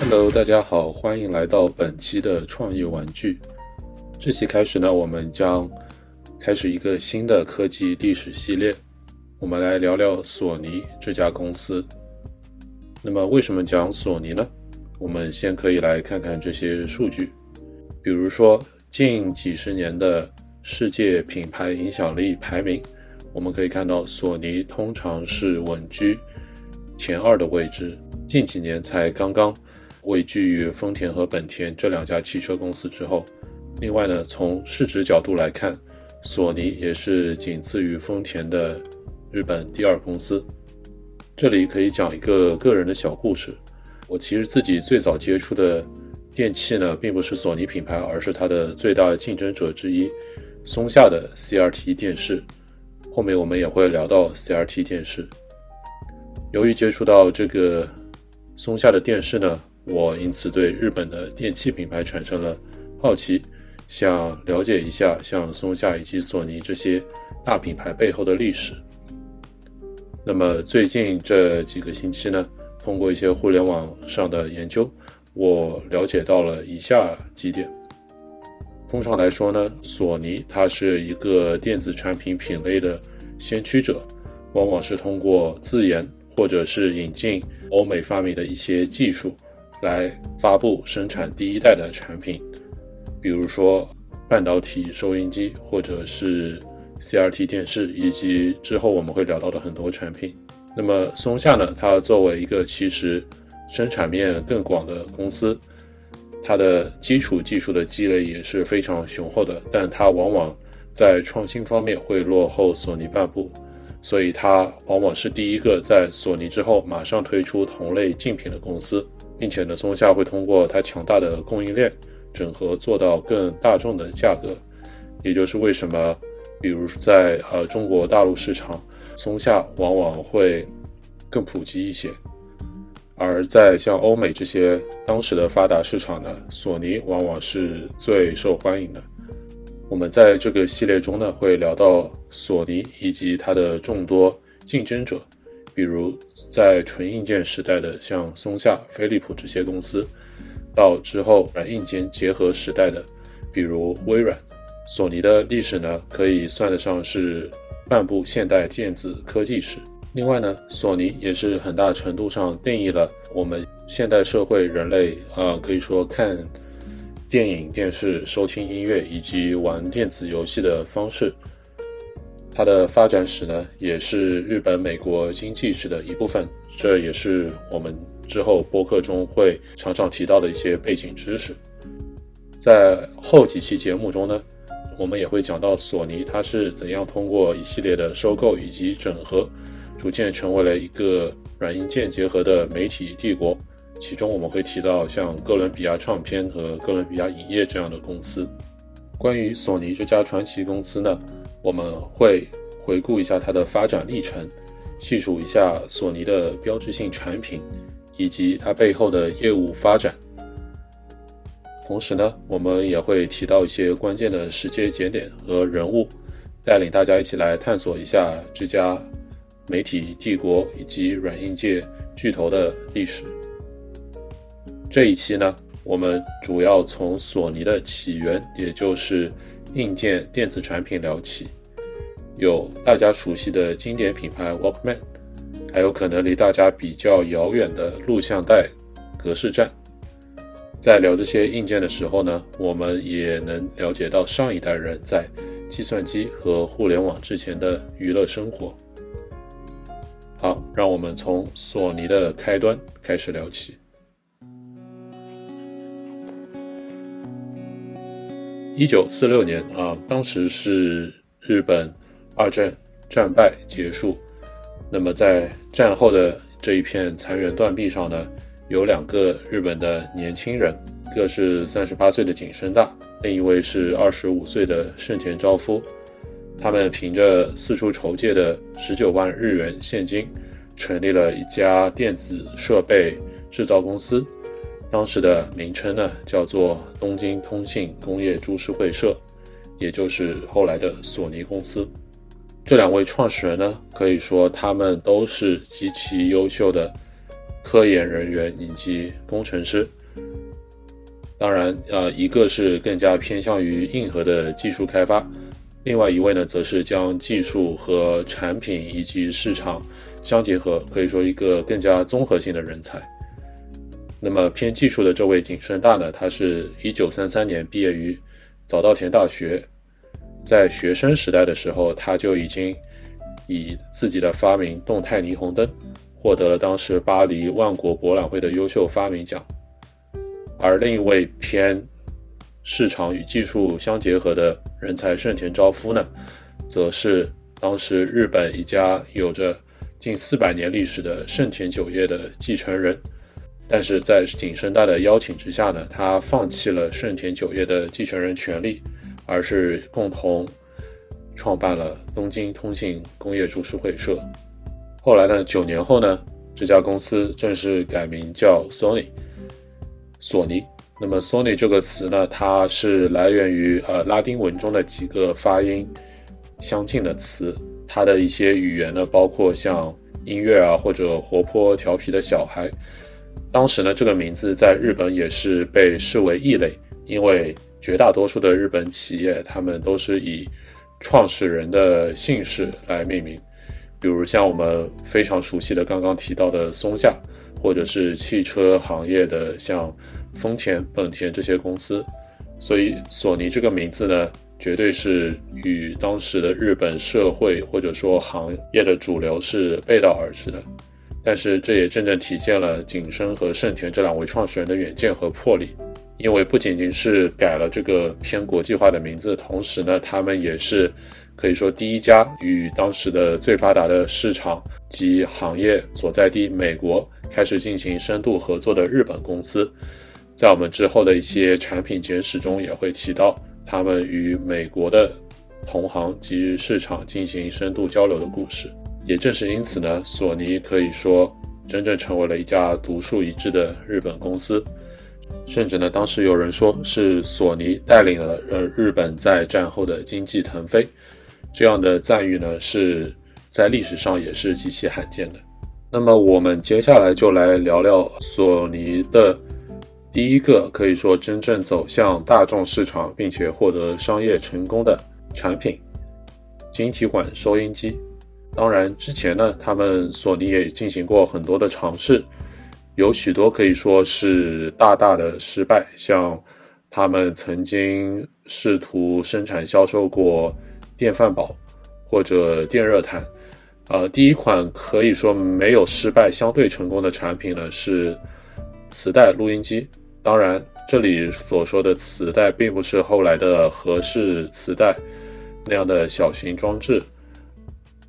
Hello，大家好，欢迎来到本期的创业玩具。这期开始呢，我们将开始一个新的科技历史系列，我们来聊聊索尼这家公司。那么，为什么讲索尼呢？我们先可以来看看这些数据，比如说近几十年的世界品牌影响力排名，我们可以看到索尼通常是稳居前二的位置，近几年才刚刚位居于丰田和本田这两家汽车公司之后。另外呢，从市值角度来看，索尼也是仅次于丰田的日本第二公司。这里可以讲一个个人的小故事。我其实自己最早接触的电器呢，并不是索尼品牌，而是它的最大竞争者之一松下的 CRT 电视。后面我们也会聊到 CRT 电视。由于接触到这个松下的电视呢，我因此对日本的电器品牌产生了好奇，想了解一下像松下以及索尼这些大品牌背后的历史。那么最近这几个星期呢？通过一些互联网上的研究，我了解到了以下几点。通常来说呢，索尼它是一个电子产品品类的先驱者，往往是通过自研或者是引进欧美发明的一些技术，来发布生产第一代的产品，比如说半导体收音机，或者是 CRT 电视，以及之后我们会聊到的很多产品。那么松下呢？它作为一个其实生产面更广的公司，它的基础技术的积累也是非常雄厚的，但它往往在创新方面会落后索尼半步，所以它往往是第一个在索尼之后马上推出同类竞品的公司，并且呢，松下会通过它强大的供应链整合做到更大众的价格，也就是为什么，比如在呃中国大陆市场。松下往往会更普及一些，而在像欧美这些当时的发达市场呢，索尼往往是最受欢迎的。我们在这个系列中呢，会聊到索尼以及它的众多竞争者，比如在纯硬件时代的像松下、飞利浦这些公司，到之后软硬件结合时代的，比如微软。索尼的历史呢，可以算得上是。半部现代电子科技史。另外呢，索尼也是很大程度上定义了我们现代社会人类啊，可以说看电影、电视、收听音乐以及玩电子游戏的方式。它的发展史呢，也是日本、美国经济史的一部分。这也是我们之后播客中会常常提到的一些背景知识。在后几期节目中呢。我们也会讲到索尼，它是怎样通过一系列的收购以及整合，逐渐成为了一个软硬件结合的媒体帝国。其中我们会提到像哥伦比亚唱片和哥伦比亚影业这样的公司。关于索尼这家传奇公司呢，我们会回顾一下它的发展历程，细数一下索尼的标志性产品，以及它背后的业务发展。同时呢，我们也会提到一些关键的时间节点和人物，带领大家一起来探索一下这家媒体帝国以及软硬件巨头的历史。这一期呢，我们主要从索尼的起源，也就是硬件电子产品聊起，有大家熟悉的经典品牌 Walkman，还有可能离大家比较遥远的录像带格式站。在聊这些硬件的时候呢，我们也能了解到上一代人在计算机和互联网之前的娱乐生活。好，让我们从索尼的开端开始聊起。一九四六年啊，当时是日本二战战败结束，那么在战后的这一片残垣断壁上呢？有两个日本的年轻人，一个是三十八岁的井深大，另一位是二十五岁的盛田昭夫。他们凭着四处筹借的十九万日元现金，成立了一家电子设备制造公司。当时的名称呢，叫做东京通信工业株式会社，也就是后来的索尼公司。这两位创始人呢，可以说他们都是极其优秀的科研人员以及工程师。当然，呃，一个是更加偏向于硬核的技术开发，另外一位呢，则是将技术和产品以及市场相结合，可以说一个更加综合性的人才。那么偏技术的这位景胜大呢，他是一九三三年毕业于早稻田大学。在学生时代的时候，他就已经以自己的发明动态霓虹灯获得了当时巴黎万国博览会的优秀发明奖。而另一位偏市场与技术相结合的人才盛田昭夫呢，则是当时日本一家有着近四百年历史的盛田酒业的继承人。但是在景胜大的邀请之下呢，他放弃了盛田酒业的继承人权利。而是共同创办了东京通信工业株式会社。后来呢，九年后呢，这家公司正式改名叫 Sony，索尼。那么 Sony 这个词呢，它是来源于呃拉丁文中的几个发音相近的词。它的一些语言呢，包括像音乐啊，或者活泼调皮的小孩。当时呢，这个名字在日本也是被视为异类，因为。绝大多数的日本企业，他们都是以创始人的姓氏来命名，比如像我们非常熟悉的刚刚提到的松下，或者是汽车行业的像丰田、本田这些公司。所以，索尼这个名字呢，绝对是与当时的日本社会或者说行业的主流是背道而驰的。但是，这也真正体现了景深和盛田这两位创始人的远见和魄力。因为不仅仅是改了这个偏国际化的名字，同时呢，他们也是可以说第一家与当时的最发达的市场及行业所在地美国开始进行深度合作的日本公司。在我们之后的一些产品简史中也会提到，他们与美国的同行及市场进行深度交流的故事。也正是因此呢，索尼可以说真正成为了一家独树一帜的日本公司。甚至呢，当时有人说是索尼带领了呃日本在战后的经济腾飞，这样的赞誉呢是在历史上也是极其罕见的。那么我们接下来就来聊聊索尼的第一个可以说真正走向大众市场并且获得商业成功的产品——晶体管收音机。当然之前呢，他们索尼也进行过很多的尝试。有许多可以说是大大的失败，像他们曾经试图生产销售过电饭煲或者电热毯，呃，第一款可以说没有失败、相对成功的产品呢是磁带录音机。当然，这里所说的磁带并不是后来的合适磁带那样的小型装置，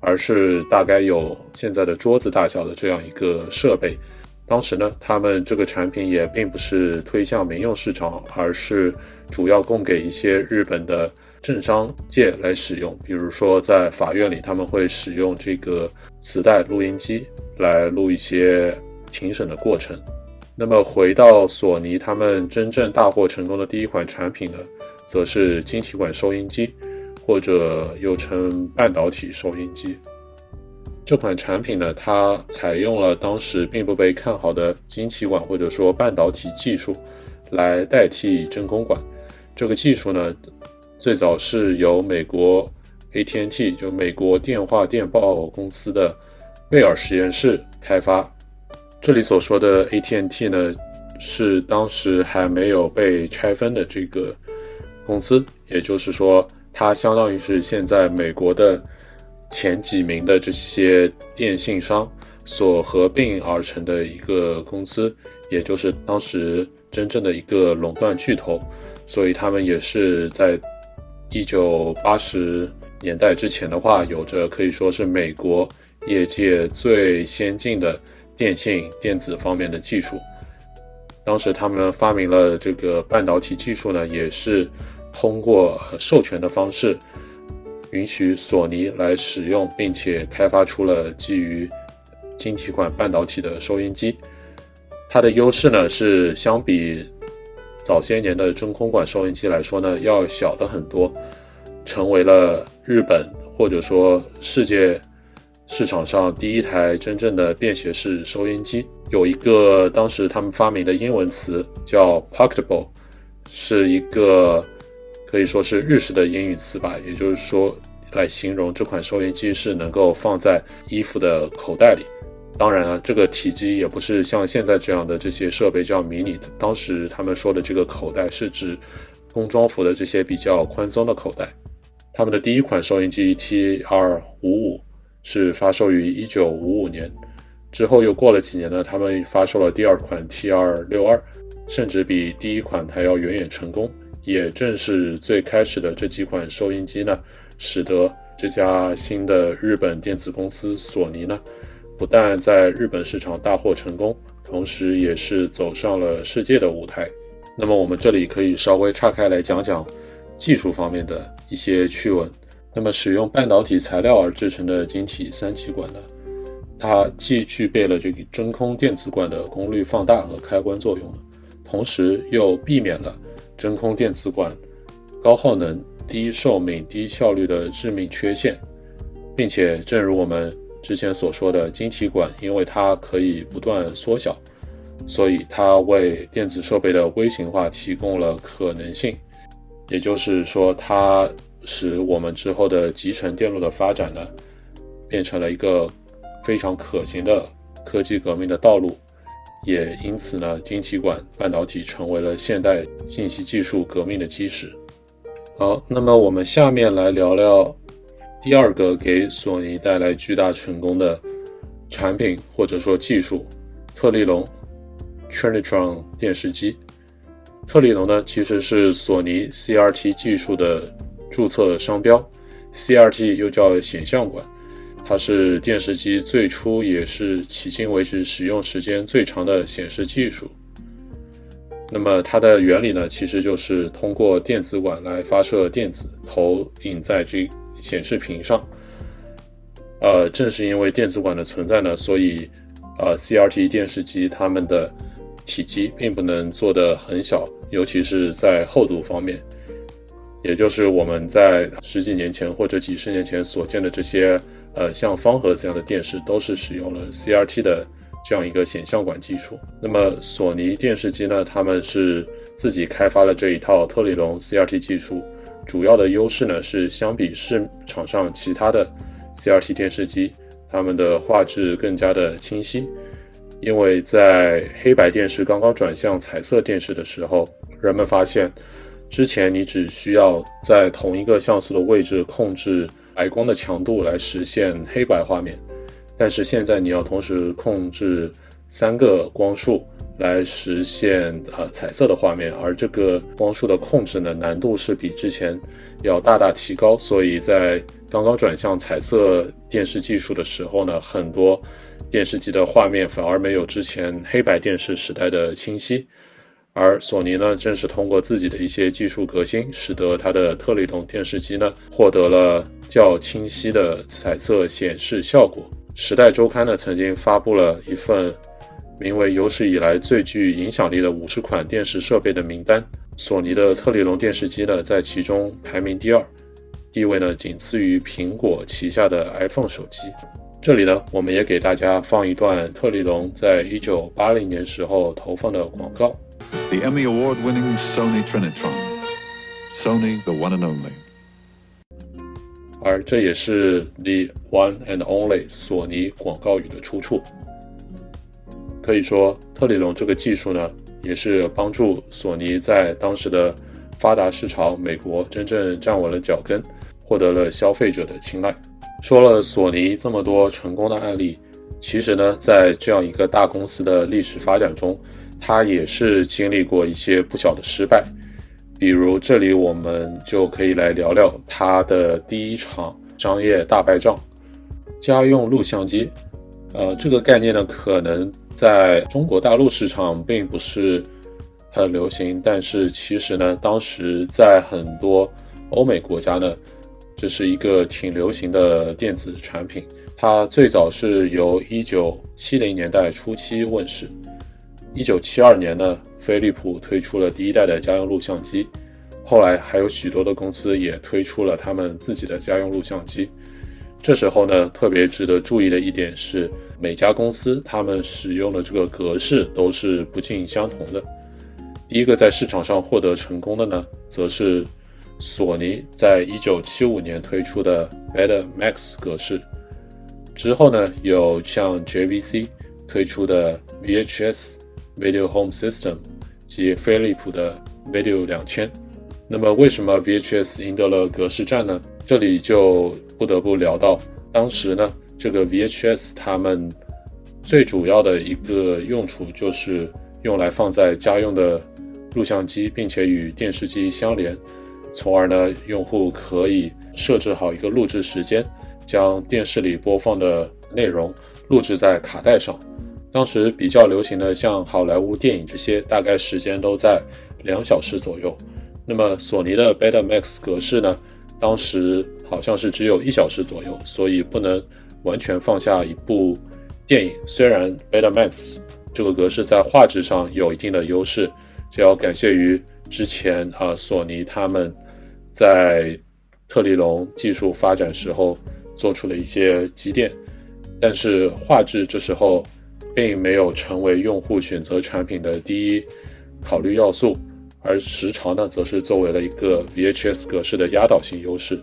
而是大概有现在的桌子大小的这样一个设备。当时呢，他们这个产品也并不是推向民用市场，而是主要供给一些日本的政商界来使用。比如说，在法院里，他们会使用这个磁带录音机来录一些庭审的过程。那么，回到索尼，他们真正大获成功的第一款产品呢，则是晶体管收音机，或者又称半导体收音机。这款产品呢，它采用了当时并不被看好的晶体管或者说半导体技术，来代替真空管。这个技术呢，最早是由美国 AT&T 就美国电话电报公司的贝尔实验室开发。这里所说的 AT&T 呢，是当时还没有被拆分的这个公司，也就是说，它相当于是现在美国的。前几名的这些电信商所合并而成的一个公司，也就是当时真正的一个垄断巨头，所以他们也是在一九八十年代之前的话，有着可以说是美国业界最先进的电信电子方面的技术。当时他们发明了这个半导体技术呢，也是通过授权的方式。允许索尼来使用，并且开发出了基于晶体管半导体的收音机。它的优势呢是相比早些年的真空管收音机来说呢要小的很多，成为了日本或者说世界市场上第一台真正的便携式收音机。有一个当时他们发明的英文词叫 “pocketable”，是一个可以说是日式的英语词吧，也就是说来形容这款收音机是能够放在衣服的口袋里。当然了，这个体积也不是像现在这样的这些设备叫迷你。当时他们说的这个口袋是指工装服的这些比较宽松的口袋。他们的第一款收音机 T.R. 五五是发售于一九五五年，之后又过了几年呢，他们发售了第二款 T 二六二，甚至比第一款还要远远成功。也正是最开始的这几款收音机呢，使得这家新的日本电子公司索尼呢。不但在日本市场大获成功，同时也是走上了世界的舞台。那么我们这里可以稍微岔开来讲讲技术方面的一些趣闻。那么使用半导体材料而制成的晶体三极管呢，它既具备了这个真空电子管的功率放大和开关作用，同时又避免了真空电子管高耗能、低寿命、低效率的致命缺陷，并且正如我们。之前所说的晶体管，因为它可以不断缩小，所以它为电子设备的微型化提供了可能性。也就是说，它使我们之后的集成电路的发展呢，变成了一个非常可行的科技革命的道路。也因此呢，晶体管半导体成为了现代信息技术革命的基石。好，那么我们下面来聊聊。第二个给索尼带来巨大成功的产品或者说技术，特立龙 Trinitron 电视机。特立龙呢，其实是索尼 CRT 技术的注册商标，CRT 又叫显像管，它是电视机最初也是迄今为止使用时间最长的显示技术。那么它的原理呢，其实就是通过电子管来发射电子，投影在这。显示屏上，呃，正是因为电子管的存在呢，所以，呃，CRT 电视机它们的体积并不能做得很小，尤其是在厚度方面，也就是我们在十几年前或者几十年前所见的这些，呃，像方盒子这样的电视，都是使用了 CRT 的这样一个显像管技术。那么，索尼电视机呢，他们是自己开发了这一套特立龙 CRT 技术。主要的优势呢是相比市场上其他的 CRT 电视机，它们的画质更加的清晰。因为在黑白电视刚刚转向彩色电视的时候，人们发现，之前你只需要在同一个像素的位置控制白光的强度来实现黑白画面，但是现在你要同时控制三个光束。来实现呃彩色的画面，而这个光束的控制呢，难度是比之前要大大提高。所以在刚刚转向彩色电视技术的时候呢，很多电视机的画面反而没有之前黑白电视时代的清晰。而索尼呢，正是通过自己的一些技术革新，使得它的特立龙电视机呢，获得了较清晰的彩色显示效果。时代周刊呢，曾经发布了一份。名为有史以来最具影响力的五十款电视设备的名单，索尼的特立龙电视机呢在其中排名第二，地位呢仅次于苹果旗下的 iPhone 手机。这里呢，我们也给大家放一段特立龙在一九八零年时候投放的广告。The Emmy Award-winning Sony Trinitron, Sony the one and only。而这也是 The One and Only 索尼广告语的出处。可以说，特立龙这个技术呢，也是帮助索尼在当时的发达市场美国真正站稳了脚跟，获得了消费者的青睐。说了索尼这么多成功的案例，其实呢，在这样一个大公司的历史发展中，他也是经历过一些不小的失败。比如这里我们就可以来聊聊他的第一场商业大败仗——家用录像机。呃，这个概念呢，可能在中国大陆市场并不是很流行，但是其实呢，当时在很多欧美国家呢，这是一个挺流行的电子产品。它最早是由1970年代初期问世，1972年呢，飞利浦推出了第一代的家用录像机，后来还有许多的公司也推出了他们自己的家用录像机。这时候呢，特别值得注意的一点是，每家公司他们使用的这个格式都是不尽相同的。第一个在市场上获得成功的呢，则是索尼在一九七五年推出的 Betamax 格式。之后呢，有像 JVC 推出的 VHS Video Home System 及飞利浦的 Video 两千。那么，为什么 VHS 赢得了格式战呢？这里就不得不聊到，当时呢，这个 VHS 它们最主要的一个用处就是用来放在家用的录像机，并且与电视机相连，从而呢，用户可以设置好一个录制时间，将电视里播放的内容录制在卡带上。当时比较流行的像好莱坞电影这些，大概时间都在两小时左右。那么索尼的 Betamax 格式呢？当时好像是只有一小时左右，所以不能完全放下一部电影。虽然 Betamax 这个格式在画质上有一定的优势，这要感谢于之前啊索尼他们在特立龙技术发展时候做出的一些积淀，但是画质这时候并没有成为用户选择产品的第一考虑要素。而时长呢，则是作为了一个 VHS 格式的压倒性优势，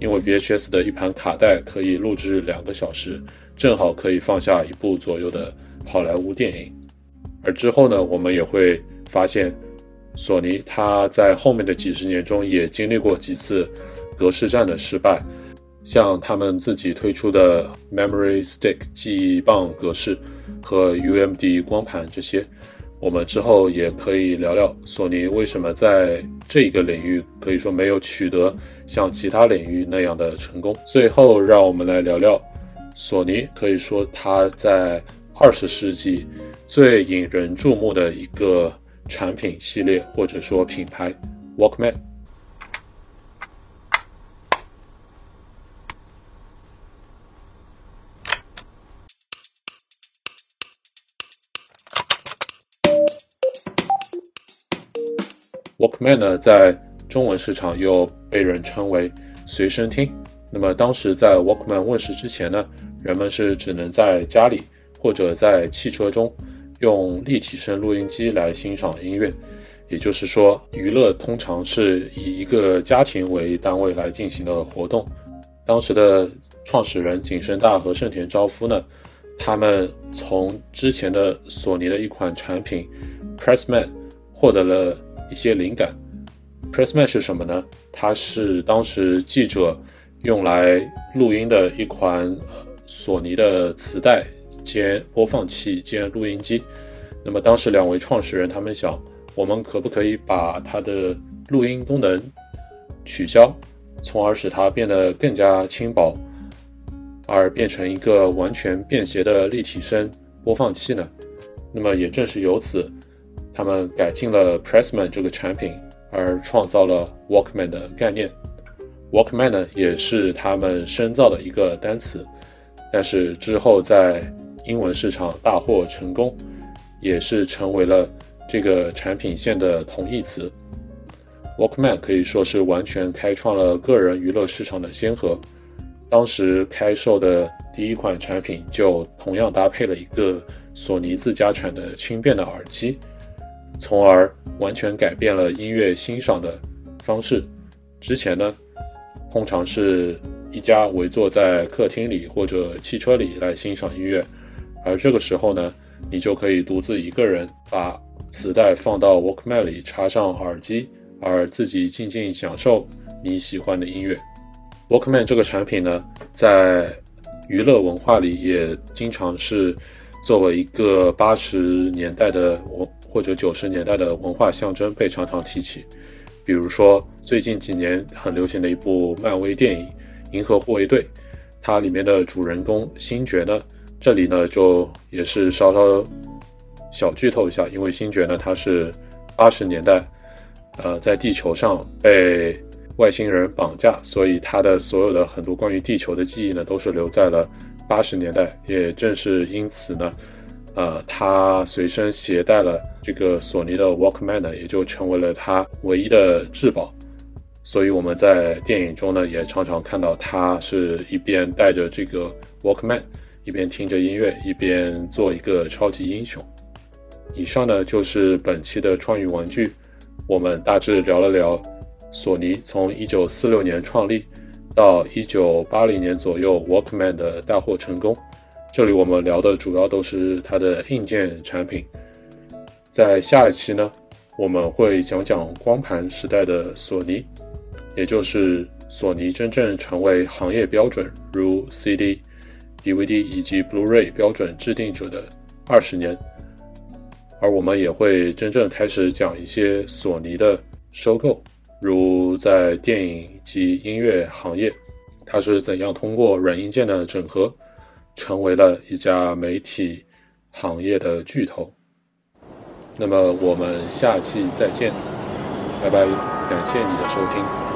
因为 VHS 的一盘卡带可以录制两个小时，正好可以放下一部左右的好莱坞电影。而之后呢，我们也会发现，索尼它在后面的几十年中也经历过几次格式战的失败，像他们自己推出的 Memory Stick 记忆棒格式和 UMD 光盘这些。我们之后也可以聊聊索尼为什么在这个领域可以说没有取得像其他领域那样的成功。最后，让我们来聊聊索尼，可以说它在二十世纪最引人注目的一个产品系列或者说品牌 Walkman。Man 呢，在中文市场又被人称为随身听。那么当时在 Walkman 问世之前呢，人们是只能在家里或者在汽车中用立体声录音机来欣赏音乐。也就是说，娱乐通常是以一个家庭为单位来进行的活动。当时的创始人景深大和盛田昭夫呢，他们从之前的索尼的一款产品 Pressman 获得了。一些灵感，Pressman 是什么呢？它是当时记者用来录音的一款索尼的磁带兼播放器兼录音机。那么当时两位创始人他们想，我们可不可以把它的录音功能取消，从而使它变得更加轻薄，而变成一个完全便携的立体声播放器呢？那么也正是由此。他们改进了 Pressman 这个产品，而创造了 Walkman 的概念。Walkman 呢，也是他们深造的一个单词，但是之后在英文市场大获成功，也是成为了这个产品线的同义词。Walkman 可以说是完全开创了个人娱乐市场的先河。当时开售的第一款产品就同样搭配了一个索尼自家产的轻便的耳机。从而完全改变了音乐欣赏的方式。之前呢，通常是一家围坐在客厅里或者汽车里来欣赏音乐，而这个时候呢，你就可以独自一个人把磁带放到 Walkman 里，插上耳机，而自己静静享受你喜欢的音乐。Walkman 这个产品呢，在娱乐文化里也经常是作为一个八十年代的我。或者九十年代的文化象征被常常提起，比如说最近几年很流行的一部漫威电影《银河护卫队》，它里面的主人公星爵呢，这里呢就也是稍稍小剧透一下，因为星爵呢他是八十年代，呃，在地球上被外星人绑架，所以他的所有的很多关于地球的记忆呢都是留在了八十年代，也正是因此呢。呃，他随身携带了这个索尼的 Walkman 呢，也就成为了他唯一的至宝。所以我们在电影中呢，也常常看到他是一边带着这个 Walkman，一边听着音乐，一边做一个超级英雄。以上呢就是本期的创意玩具，我们大致聊了聊索尼从1946年创立到1980年左右 Walkman 的大获成功。这里我们聊的主要都是它的硬件产品。在下一期呢，我们会讲讲光盘时代的索尼，也就是索尼真正成为行业标准，如 CD、DVD 以及 Blu-ray 标准制定者的二十年。而我们也会真正开始讲一些索尼的收购，如在电影及音乐行业，它是怎样通过软硬件的整合，成为了一家媒体行业的巨头。那么我们下期再见，拜拜，感谢你的收听。